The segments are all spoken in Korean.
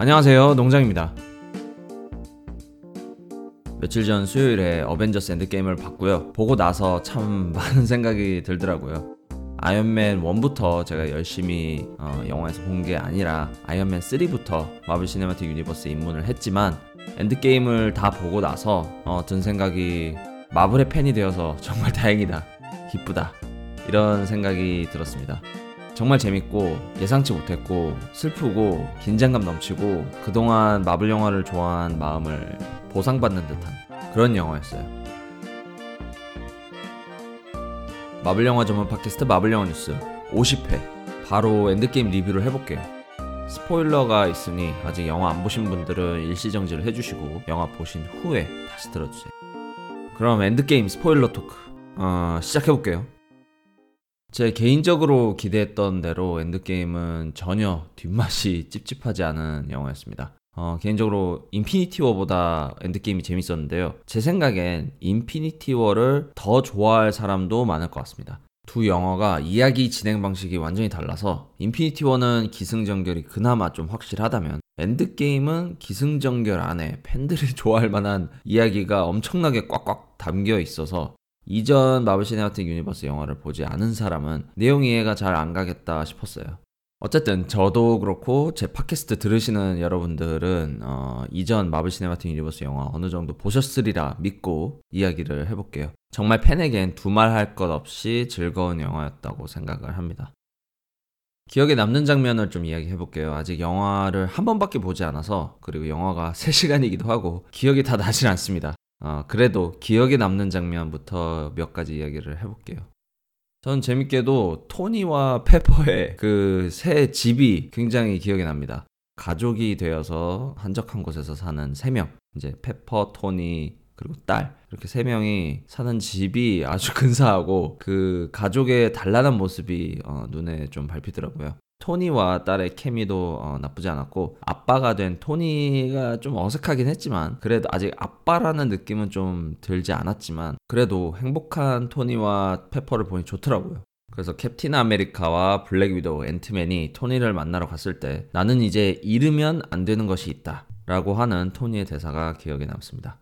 안녕하세요. 농장입니다. 며칠 전 수요일에 어벤져스 엔드게임을 봤고요. 보고 나서 참 많은 생각이 들더라고요. 아이언맨 1부터 제가 열심히 어, 영화에서 본 게 아니라 아이언맨 3부터 마블 시네마틱 유니버스에 입문을 했지만 엔드게임을 다 보고 나서 어, 든 생각이 마블의 팬이 되어서 정말 다행이다. 기쁘다. 이런 생각이 들었습니다. 정말 재밌고 예상치 못했고 슬프고 긴장감 넘치고 그동안 마블 영화를 좋아한 마음을 보상받는 듯한 그런 영화였어요. 마블 영화 전문 팟캐스트 마블 영화 뉴스 50회 바로 엔드게임 리뷰를 해볼게요. 스포일러가 있으니 아직 영화 안 보신 분들은 일시정지를 해주시고 영화 보신 후에 다시 들어주세요. 그럼 엔드게임 스포일러 talk 어, 시작해볼게요. 제 개인적으로 기대했던 대로 엔드게임은 전혀 뒷맛이 찝찝하지 않은 영화였습니다. 어, 개인적으로 인피니티 워보다 엔드게임이 재밌었는데요. 제 생각엔 인피니티 워를 더 좋아할 사람도 많을 것 같습니다. 두 영화가 이야기 진행 방식이 완전히 달라서 인피니티 워는 기승전결이 그나마 좀 확실하다면 엔드게임은 기승전결 안에 팬들이 좋아할 만한 이야기가 엄청나게 꽉꽉 담겨 있어서 이전 마블 시네마틱 유니버스 영화를 보지 않은 사람은 내용 이해가 잘 안 가겠다 싶었어요. 어쨌든 저도 그렇고 제 팟캐스트 들으시는 여러분들은 어, 이전 마블 시네마틱 유니버스 영화 어느 정도 보셨으리라 믿고 이야기를 해볼게요. 정말 팬에겐 두말할 것 없이 즐거운 영화였다고 생각을 합니다. 기억에 남는 장면을 좀 이야기해 볼게요. 아직 영화를 한 번밖에 보지 않아서 그리고 영화가 3시간이기도 하고 기억이 다 나질 않습니다. 어, 그래도 기억에 남는 장면부터 몇 가지 이야기를 해볼게요. 전 재밌게도 토니와 페퍼의 그 새 집이 굉장히 기억에 납니다. 가족이 되어서 한적한 곳에서 사는 세 명. 이제 페퍼, 토니, 그리고 딸. 이렇게 세 명이 사는 집이 아주 근사하고 그 가족의 단란한 모습이 어, 눈에 좀 밟히더라고요. 토니와 딸의 케미도 어, 나쁘지 않았고 아빠가 된 토니가 좀 어색하긴 했지만 그래도 아직 아빠라는 느낌은 좀 들지 않았지만 그래도 행복한 토니와 페퍼를 보니 좋더라고요. 그래서 캡틴 아메리카와 블랙 위도우, 앤트맨이 토니를 만나러 갔을 때 나는 이제 잃으면 안 되는 것이 있다 라고 하는 토니의 대사가 기억에 남습니다.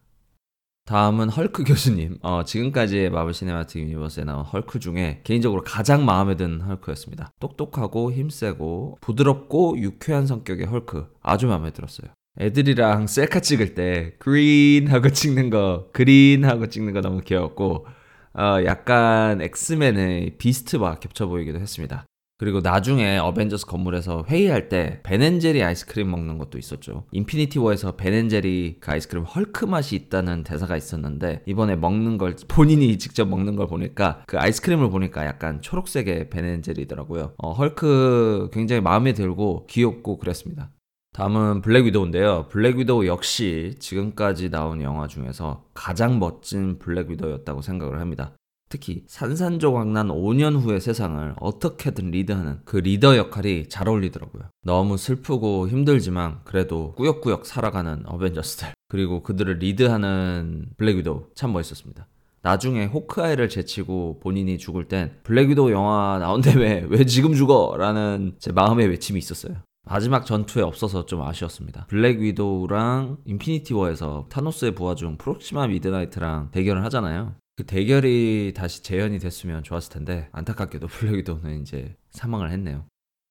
다음은 헐크 교수님. 어, 지금까지의 마블 시네마틱 유니버스에 나온 헐크 중에 개인적으로 가장 마음에 든 헐크였습니다. 똑똑하고 힘세고 부드럽고 유쾌한 성격의 헐크. 아주 마음에 들었어요. 애들이랑 셀카 찍을 때 green 하고 찍는 거, green 하고 찍는 거 너무 귀여웠고 어, 약간 엑스맨의 비스트와 겹쳐 보이기도 했습니다. 그리고 나중에 어벤져스 건물에서 회의할 때 벤앤제리 아이스크림 먹는 것도 있었죠. 인피니티 워에서 벤앤제리 그 아이스크림 헐크 맛이 있다는 대사가 있었는데 이번에 먹는 걸 본인이 직접 먹는 걸 보니까 그 아이스크림을 보니까 약간 초록색의 벤앤제리더라고요. 어, 헐크 굉장히 마음에 들고 귀엽고 그랬습니다. 다음은 블랙 위도우인데요. 블랙 위도우 역시 지금까지 나온 영화 중에서 가장 멋진 블랙 위도우였다고 생각을 합니다. 특히 산산조각난 5년 후의 세상을 어떻게든 리드하는 그 리더 역할이 잘 어울리더라고요. 너무 슬프고 힘들지만 그래도 꾸역꾸역 살아가는 어벤져스들 그리고 그들을 리드하는 블랙 위도우 참 멋있었습니다. 나중에 호크아이를 제치고 본인이 죽을 땐 블랙 위도우 영화 나온다며 왜 지금 죽어? 라는 제 마음의 외침이 있었어요. 마지막 전투에 없어서 좀 아쉬웠습니다. 블랙 위도우랑 인피니티 워에서 타노스의 부하 중 프록시마 미드나이트랑 대결을 하잖아요. 그 대결이 다시 재현이 됐으면 좋았을 텐데 안타깝게도 블랙 위도우는 이제 사망을 했네요.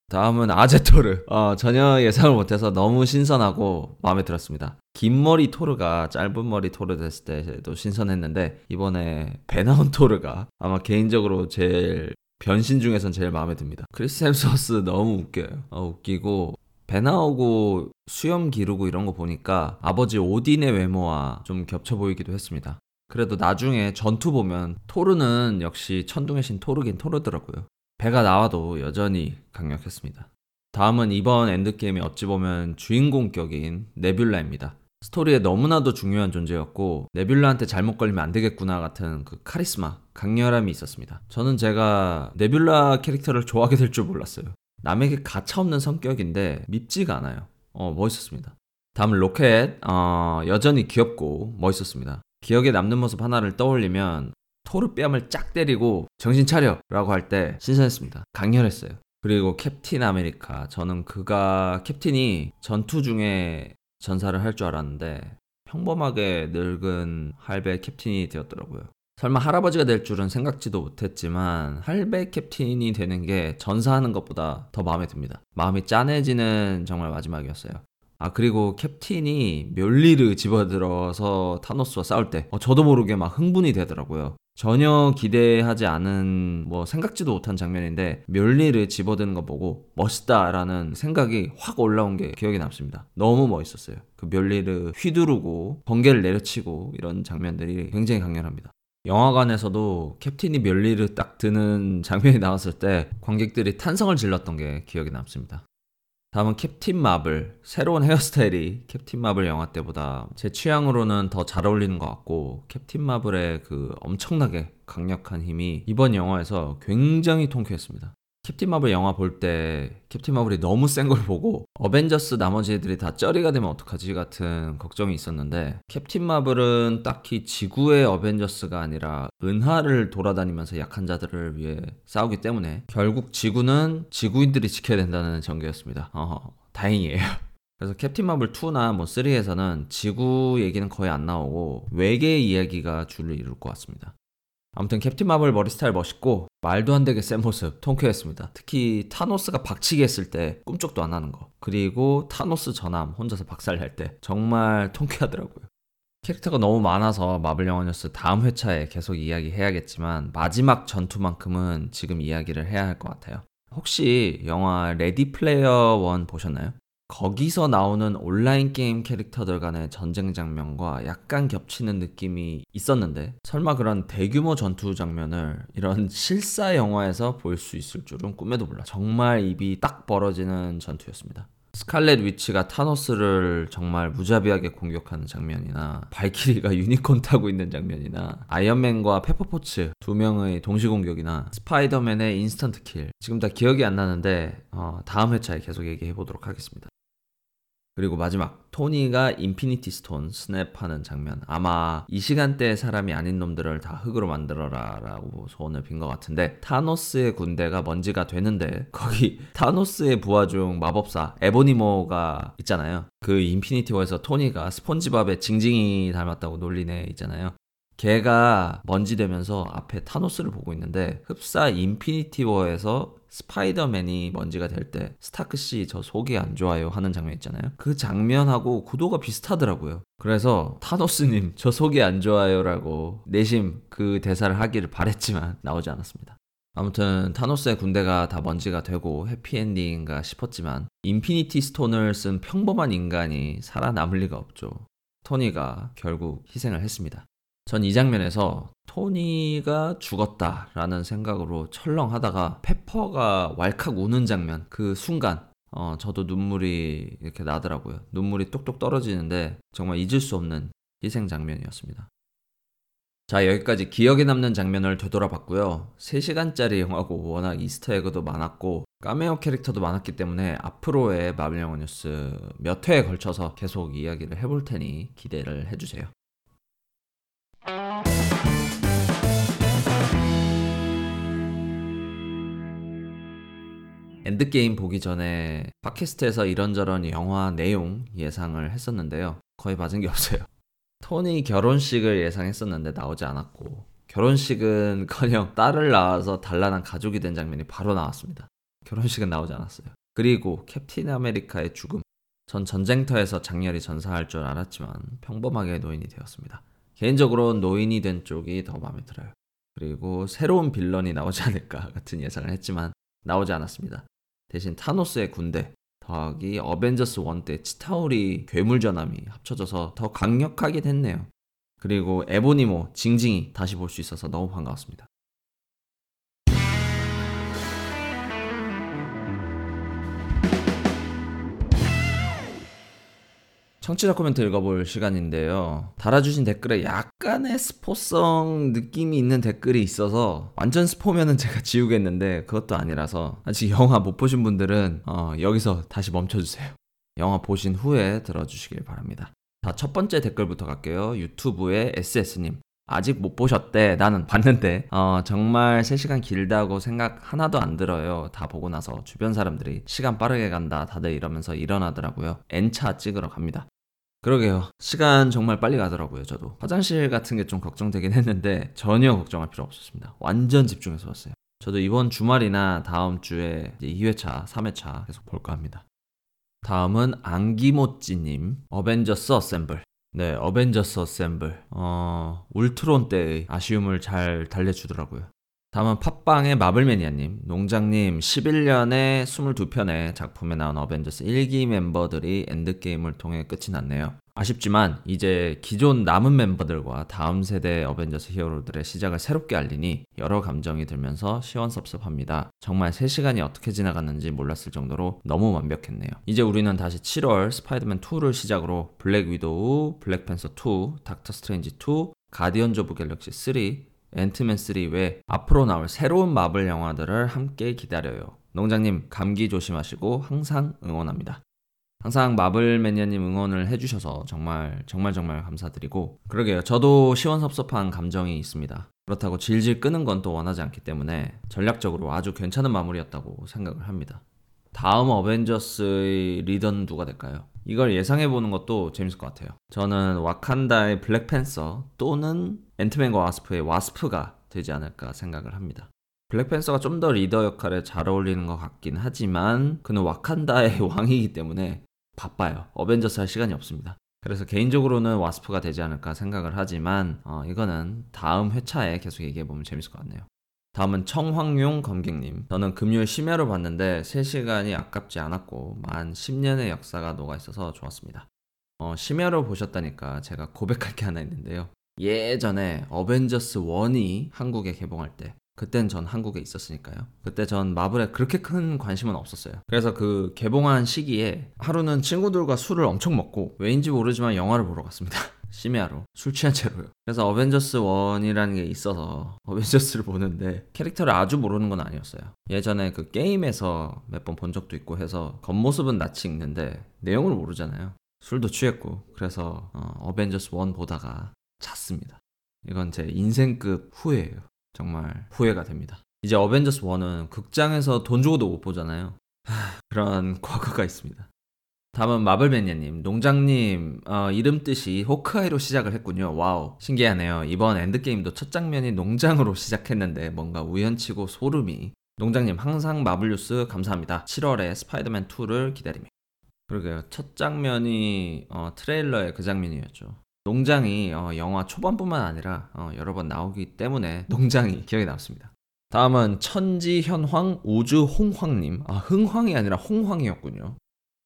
다음은 아재 토르. 어, 전혀 예상을 못해서 너무 신선하고 마음에 들었습니다. 긴 머리 토르가 짧은 머리 토르 됐을 때도 신선했는데 이번에 배 나온 토르가 아마 개인적으로 제일 변신 중에선 제일 마음에 듭니다. 크리스 헴스워스 너무 웃겨요. 어, 웃기고 배 나오고 수염 기르고 이런 거 보니까 아버지 오딘의 외모와 좀 겹쳐 보이기도 했습니다. 그래도 나중에 전투 보면 토르는 역시 천둥의 신 토르긴 토르더라고요. 배가 나와도 여전히 강력했습니다. 다음은 이번 엔드게임이 어찌 보면 주인공격인 네뷸라입니다. 스토리에 너무나도 중요한 존재였고 네뷸라한테 잘못 걸리면 안 되겠구나 같은 그 카리스마, 강렬함이 있었습니다. 저는 제가 네뷸라 캐릭터를 좋아하게 될 줄 몰랐어요. 남에게 가차없는 성격인데 밉지가 않아요. 어, 멋있었습니다. 다음은 로켓, 어, 여전히 귀엽고 멋있었습니다. 기억에 남는 모습 하나를 떠올리면 토르 뺨을 쫙 때리고 정신 차려 라고 할 때 신선했습니다. 강렬했어요. 그리고 캡틴 아메리카. 저는 그가 캡틴이 전투 중에 전사를 할 줄 알았는데 평범하게 늙은 할배 캡틴이 되었더라고요. 설마 할아버지가 될 줄은 생각지도 못했지만 할배 캡틴이 되는 게 전사하는 것보다 더 마음에 듭니다. 마음이 짠해지는 정말 마지막이었어요. 아 그리고 캡틴이 묠니르를 집어들어서 타노스와 싸울 때 어, 저도 모르게 막 흥분이 되더라고요. 전혀 기대하지 않은 뭐 생각지도 못한 장면인데 묠니르를 집어드는 거 보고 멋있다라는 생각이 확 올라온 게 기억에 남습니다. 너무 멋있었어요. 그 묠니르를 휘두르고 번개를 내려치고 이런 장면들이 굉장히 강렬합니다. 영화관에서도 캡틴이 멸리를 딱 드는 장면이 나왔을 때 관객들이 탄성을 질렀던 게 기억에 남습니다. 다음은 캡틴 마블. 새로운 헤어스타일이 캡틴 마블 영화 때보다 제 취향으로는 더 잘 어울리는 것 같고 캡틴 마블의 그 엄청나게 강력한 힘이 이번 영화에서 굉장히 통쾌했습니다. 캡틴 마블 영화 볼 때 캡틴 마블이 너무 센 걸 보고 어벤져스 나머지 애들이 다 쩌리가 되면 어떡하지 같은 걱정이 있었는데 캡틴 마블은 딱히 지구의 어벤져스가 아니라 은하를 돌아다니면서 약한 자들을 위해 싸우기 때문에 결국 지구는 지구인들이 지켜야 된다는 전개였습니다. 어, 다행이에요. 그래서 캡틴 마블 2나 뭐 3에서는 지구 얘기는 거의 안 나오고 외계 이야기가 주를 이룰 것 같습니다. 아무튼 캡틴 마블 머리 스타일 멋있고 말도 안 되게 센 모습 통쾌했습니다. 특히 타노스가 박치기 했을 때 꿈쩍도 안 하는 거. 그리고 타노스 전함 혼자서 박살낼 때 정말 통쾌하더라고요. 캐릭터가 너무 많아서 마블 영화 뉴스 다음 회차에 계속 이야기해야겠지만 마지막 전투만큼은 지금 이야기를 해야 할 것 같아요. 혹시 영화 레디 플레이어 원 보셨나요? 거기서 나오는 온라인 게임 캐릭터들 간의 전쟁 장면과 약간 겹치는 느낌이 있었는데 설마 그런 대규모 전투 장면을 이런 실사 영화에서 볼 수 있을 줄은 꿈에도 몰라. 정말 입이 딱 벌어지는 전투였습니다. 스칼렛 위치가 타노스를 정말 무자비하게 공격하는 장면이나 발키리가 유니콘 타고 있는 장면이나 아이언맨과 페퍼포츠 두 명의 동시 공격이나 스파이더맨의 instant kill 지금 다 기억이 안 나는데 어, 다음 회차에 계속 얘기해 보도록 하겠습니다. 그리고 마지막 토니가 인피니티 스톤 스냅하는 장면. 아마 이 시간대의 사람이 아닌 놈들을 다 흙으로 만들어라 라고 소원을 빈 것 같은데 타노스의 군대가 먼지가 되는데 거기 타노스의 부하 중 마법사 에보니 모가 있잖아요. 그 인피니티 워에서 토니가 스폰지밥에 징징이 닮았다고 놀린 애 있잖아요. 걔가 먼지 되면서 앞에 타노스를 보고 있는데 흡사 인피니티 워에서 스파이더맨이 먼지가 될 때 스타크 씨 저 속이 안 좋아요 하는 장면 있잖아요. 그 장면하고 구도가 비슷하더라고요. 그래서 타노스님 저 속이 안 좋아요라고 내심 그 대사를 하기를 바랬지만 나오지 않았습니다. 아무튼 타노스의 군대가 다 먼지가 되고 해피엔딩인가 싶었지만 인피니티 스톤을 쓴 평범한 인간이 살아남을 리가 없죠. 토니가 결국 희생을 했습니다. 전 이 장면에서 토니가 죽었다라는 생각으로 철렁하다가 페퍼가 왈칵 우는 장면 그 순간 어, 저도 눈물이 이렇게 나더라고요. 눈물이 똑똑 떨어지는데 정말 잊을 수 없는 희생 장면이었습니다. 자, 여기까지 기억에 남는 장면을 되돌아봤고요. 3시간짜리 영화고 워낙 이스터에그도 많았고 까메오 캐릭터도 많았기 때문에 앞으로의 마블 영화 뉴스 몇 회에 걸쳐서 계속 이야기를 해볼 테니 기대를 해주세요. 엔드게임 보기 전에 팟캐스트에서 이런저런 영화 내용 예상을 했었는데요. 거의 맞은 게 없어요. 토니 결혼식을 예상했었는데 나오지 않았고 결혼식은 커녕 딸을 낳아서 단란한 가족이 된 장면이 바로 나왔습니다. 결혼식은 나오지 않았어요. 그리고 캡틴 아메리카의 죽음. 전 전쟁터에서 장렬히 전사할 줄 알았지만 평범하게 노인이 되었습니다. 개인적으로 노인이 된 쪽이 더 마음에 들어요. 그리고 새로운 빌런이 나오지 않을까 같은 예상을 했지만 나오지 않았습니다. 대신 타노스의 군대 더하기 어벤져스 1 때 치타우리 괴물 전함이 합쳐져서 더 강력하게 됐네요. 그리고 에보니모 징징이 다시 볼 수 있어서 너무 반가웠습니다. 청취자 코멘트 읽어볼 시간인데요. 달아주신 댓글에 약간의 스포성 느낌이 있는 댓글이 있어서 완전 스포면은 제가 지우겠는데 그것도 아니라서 아직 영화 못 보신 분들은 어, 여기서 다시 멈춰주세요. 영화 보신 후에 들어주시길 바랍니다. 자, 첫 번째 댓글부터 갈게요. 유튜브의 SS님. 아직 못 보셨대. 나는 봤는데. 어, 정말 3시간 길다고 생각 하나도 안 들어요. 다 보고 나서 주변 사람들이 시간 빠르게 간다. 다들 이러면서 일어나더라고요. N차 찍으러 갑니다. 그러게요. 시간 정말 빨리 가더라고요, 저도. 화장실 같은 게 좀 걱정되긴 했는데 전혀 걱정할 필요 없었습니다. 완전 집중해서 봤어요. 저도 이번 주말이나 다음 주에 2회차, 3회차 계속 볼까 합니다. 다음은 안기모찌님, 어벤져스 assemble. 네, 어벤져스 assemble. 어, 울트론 때의 아쉬움을 잘 달래주더라고요. 다음은 팟빵의 마블매니아님, 농장님 11년에 22편의 작품에 나온 어벤져스 1기 멤버들이 엔드게임을 통해 끝이 났네요. 아쉽지만 이제 기존 남은 멤버들과 다음 세대 어벤져스 히어로들의 시작을 새롭게 알리니 여러 감정이 들면서 시원섭섭합니다. 정말 3시간이 어떻게 지나갔는지 몰랐을 정도로 너무 완벽했네요. 이제 우리는 다시 7월 스파이더맨 2를 시작으로 블랙 위도우, 블랙팬서 2, 닥터 스트레인지 2, 가디언즈 오브 갤럭시 3, 앤트맨 3 외 앞으로 나올 새로운 마블 영화들을 함께 기다려요. 농장님 감기 조심하시고 항상 응원합니다. 항상 마블 매니아님 응원을 해주셔서 정말 정말 정말 감사드리고 그러게요. 저도 시원섭섭한 감정이 있습니다. 그렇다고 질질 끄는 건 또 원하지 않기 때문에 전략적으로 아주 괜찮은 마무리였다고 생각을 합니다. 다음 어벤져스의 리더는 누가 될까요? 이걸 예상해 보는 것도 재밌을 것 같아요. 저는 와칸다의 블랙팬서 또는 앤트맨과 와스프의 와스프가 되지 않을까 생각을 합니다. 블랙팬서가 좀 더 리더 역할에 잘 어울리는 것 같긴 하지만 그는 와칸다의 왕이기 때문에 바빠요. 어벤져스 할 시간이 없습니다. 그래서 개인적으로는 와스프가 되지 않을까 생각을 하지만 어, 이거는 다음 회차에 계속 얘기해 보면 재밌을 것 같네요. 다음은 청황용 검객님. 저는 금요일 심야로 봤는데 3시간이 아깝지 않았고 만 10년의 역사가 녹아있어서 좋았습니다. 어, 심야로 보셨다니까 제가 고백할 게 하나 있는데요. 예전에 어벤져스 1이 한국에 개봉할 때 그땐 전 한국에 있었으니까요. 그때 전 마블에 그렇게 큰 관심은 없었어요. 그래서 그 개봉한 시기에 하루는 친구들과 술을 엄청 먹고 왜인지 모르지만 영화를 보러 갔습니다. 심야로 술 취한 채로요. 그래서 어벤져스 1이라는 게 있어서 어벤져스를 보는데 캐릭터를 아주 모르는 건 아니었어요. 예전에 그 게임에서 몇 번 본 적도 있고 해서 겉모습은 낯이 익는데 내용을 모르잖아요. 술도 취했고 그래서 어벤져스 1 보다가 잤습니다. 이건 제 인생급 후회예요. 정말 후회가 됩니다. 이제 어벤져스 1은 극장에서 돈 주고도 못 보잖아요. 하, 그런 과거가 있습니다. 다음은 마블매니아님, 농장님, 어, 이름 뜻이 호크아이로 시작을 했군요. 와우, 신기하네요. 이번 엔드게임도 첫 장면이 농장으로 시작했는데 뭔가 우연치고 소름이. 농장님, 항상 마블뉴스 감사합니다. 7월에 스파이더맨 2를 기다리며. 그러게요. 첫 장면이 어, 트레일러의 그 장면이었죠. 농장이 어, 영화 초반뿐만 아니라 어, 여러 번 나오기 때문에 농장이 기억에 남습니다. 다음은 천지현황 우주홍황님. 아, 흥황이 아니라 홍황이었군요.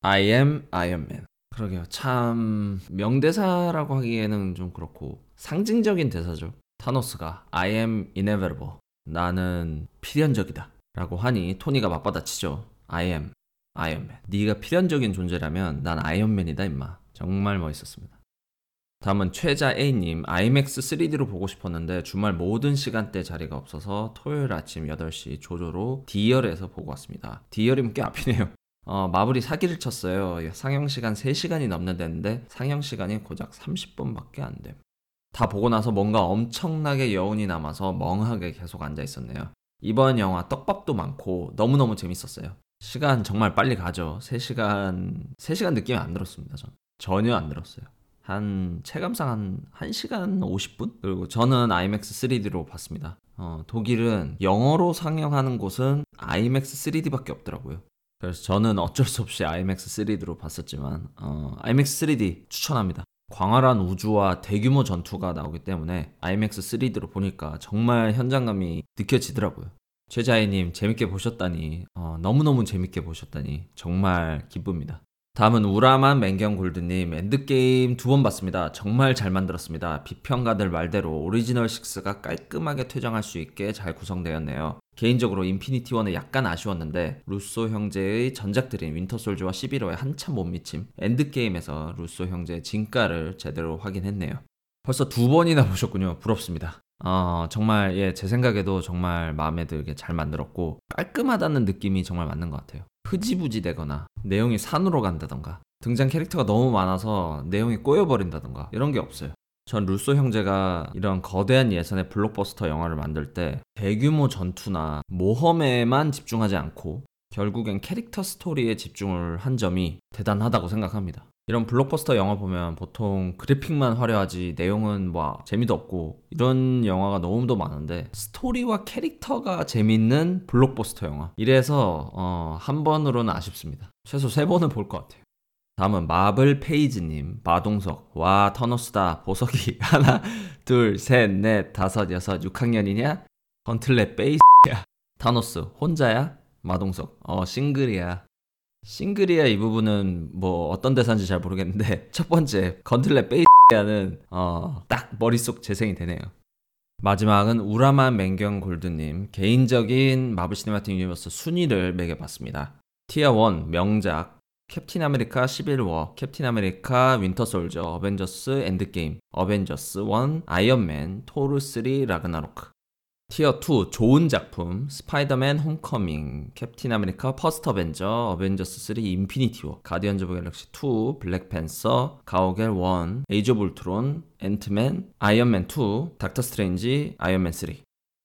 I am Iron Man. 그러게요. 참 명대사라고 하기에는 좀 그렇고 상징적인 대사죠. 타노스가 I am inevitable. 나는 필연적이다. 라고 하니 토니가 맞받아치죠. I am Man. 네가 필연적인 존재라면 난 아이언맨이다 임마. 정말 멋있었습니다. 다음은 최자 A님, IMAX 3D로 보고 싶었는데 주말 모든 시간대 자리가 없어서 토요일 아침 8시 조조로 D열에서 보고 왔습니다. D열이면 꽤 앞이네요. 어, 마블이 사기를 쳤어요. 상영 시간 3시간이 넘는다는데 상영 시간이 고작 30분밖에 안 됨. 다 보고 나서 뭔가 엄청나게 여운이 남아서 멍하게 계속 앉아 있었네요. 이번 영화 떡밥도 많고 너무너무 재밌었어요. 시간 정말 빨리 가죠. 3시간, 3시간 느낌이 안 들었습니다. 전. 전혀 안 들었어요. 한 체감상 한 1시간 50분? 그리고 저는 IMAX 3D로 봤습니다. 어, 독일은 영어로 상영하는 곳은 IMAX 3D밖에 없더라고요. 그래서 저는 어쩔 수 없이 IMAX 3D로 봤었지만 어, IMAX 3D 추천합니다. 광활한 우주와 대규모 전투가 나오기 때문에 IMAX 3D로 보니까 정말 현장감이 느껴지더라고요. 최자희님 재밌게 보셨다니 어, 너무너무 재밌게 보셨다니 정말 기쁩니다. 다음은 우라만 맹경 골드님 엔드게임 두 번 봤습니다. 정말 잘 만들었습니다. 비평가들 말대로 오리지널 6가 깔끔하게 퇴장할 수 있게 잘 구성되었네요. 개인적으로 인피니티 워는 약간 아쉬웠는데 루소 형제의 전작들인 윈터 솔져와 시빌 워에 한참 못 미침 엔드게임에서 루소 형제의 진가를 제대로 확인했네요. 벌써 두 번이나 보셨군요. 부럽습니다. 어, 정말 예, 제 생각에도 정말 마음에 들게 잘 만들었고 깔끔하다는 느낌이 정말 맞는 것 같아요. 흐지부지 되거나 내용이 산으로 간다던가 등장 캐릭터가 너무 많아서 내용이 꼬여버린다던가 이런 게 없어요. 전 루소 형제가 이런 거대한 예산의 블록버스터 영화를 만들 때 대규모 전투나 모험에만 집중하지 않고 결국엔 캐릭터 스토리에 집중을 한 점이 대단하다고 생각합니다. 이런 블록버스터 영화 보면 보통 그래픽만 화려하지 내용은 뭐 재미도 없고 이런 영화가 너무도 많은데 스토리와 캐릭터가 재밌는 블록버스터 영화. 이래서 어, 한 번으로는 아쉽습니다. 최소 세 번은 볼 것 같아요. 다음은 마블 페이지님 마동석. 와 타노스다. 보석이 하나 둘 셋 넷 다섯 여섯 6학년이냐? 건틀렛 베이스야. 타노스 혼자야? 마동석. 어 싱글이야 싱글이야 이 부분은 뭐 어떤 대사인지 잘 모르겠는데 첫 번째 건틀렛 베이스야는 어 딱 머릿속 재생이 되네요. 마지막은 우라만 맹경 골드님 개인적인 마블 시네마틱 유니버스 순위를 매겨봤습니다. tier 1 명작 캡틴 아메리카 11워, 캡틴 아메리카 윈터 솔저, 어벤져스 엔드게임, 어벤져스 1, 아이언맨, 토르 3, 라그나로크. tier 2 좋은 작품 스파이더맨 홈커밍 캡틴 아메리카 퍼스트 어벤져 어벤져스 3 인피니티 워 가디언즈 오브 갤럭시 2 블랙팬서 가오갤 1 에이지 오브 울트론 앤트맨 아이언맨 2 닥터 스트레인지 아이언맨 3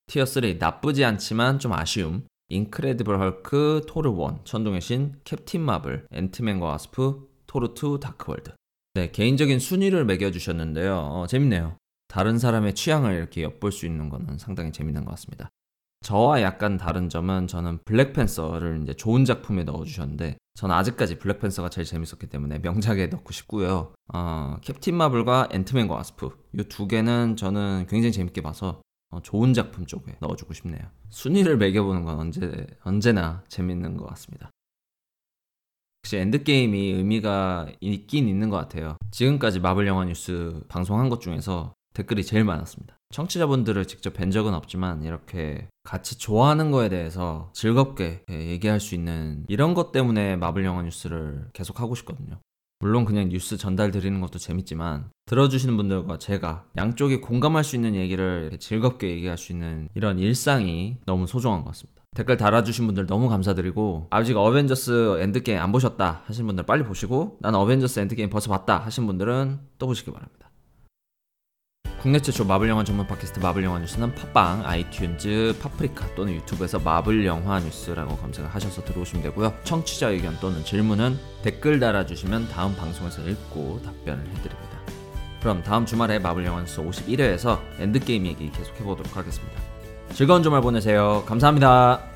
tier 3 나쁘지 않지만 좀 아쉬움. 인크레디블 헐크 토르 1 천둥의 신 캡틴 마블 앤트맨과 와스프 토르 2 다크월드. 네 개인적인 순위를 매겨주셨는데요. 어, 재밌네요 다른 사람의 취향을 이렇게 엿볼 수 있는 거는 상당히 재밌는 것 같습니다. 저와 약간 다른 점은 저는 블랙팬서를 이제 좋은 작품에 넣어주셨는데 저는 아직까지 블랙팬서가 제일 재밌었기 때문에 명작에 넣고 싶고요. 어, 캡틴 마블과 앤트맨과 와스프 이 두 개는 저는 굉장히 재밌게 봐서 어, 좋은 작품 쪽에 넣어주고 싶네요. 순위를 매겨보는 건 언제, 언제나 재밌는 것 같습니다. 역시 엔드게임이 의미가 있긴 있는 것 같아요. 지금까지 마블 영화 뉴스 방송한 것 중에서 댓글이 제일 많았습니다. 청취자분들을 직접 뵌 적은 없지만 이렇게 같이 좋아하는 거에 대해서 즐겁게 얘기할 수 있는 이런 것 때문에 마블 영화 뉴스를 계속 하고 싶거든요. 물론 그냥 뉴스 전달 드리는 것도 재밌지만 들어주시는 분들과 제가 양쪽이 공감할 수 있는 얘기를 즐겁게 얘기할 수 있는 이런 일상이 너무 소중한 것 같습니다. 댓글 달아주신 분들 너무 감사드리고 아직 어벤져스 엔드게임 안 보셨다 하신 분들 빨리 보시고 난 어벤져스 엔드게임 벌써 봤다 하신 분들은 또 보시기 바랍니다. 국내 최초 마블 영화 전문 팟캐스트 마블 영화 뉴스는 팟빵, 아이튠즈, 파프리카 또는 유튜브에서 마블 영화 뉴스라고 검색을 하셔서 들어오시면 되고요. 청취자 의견 또는 질문은 댓글 달아주시면 다음 방송에서 읽고 답변을 해드립니다. 그럼 다음 주말에 마블 영화 뉴스 51회에서 엔드게임 얘기 계속 해보도록 하겠습니다. 즐거운 주말 보내세요. 감사합니다.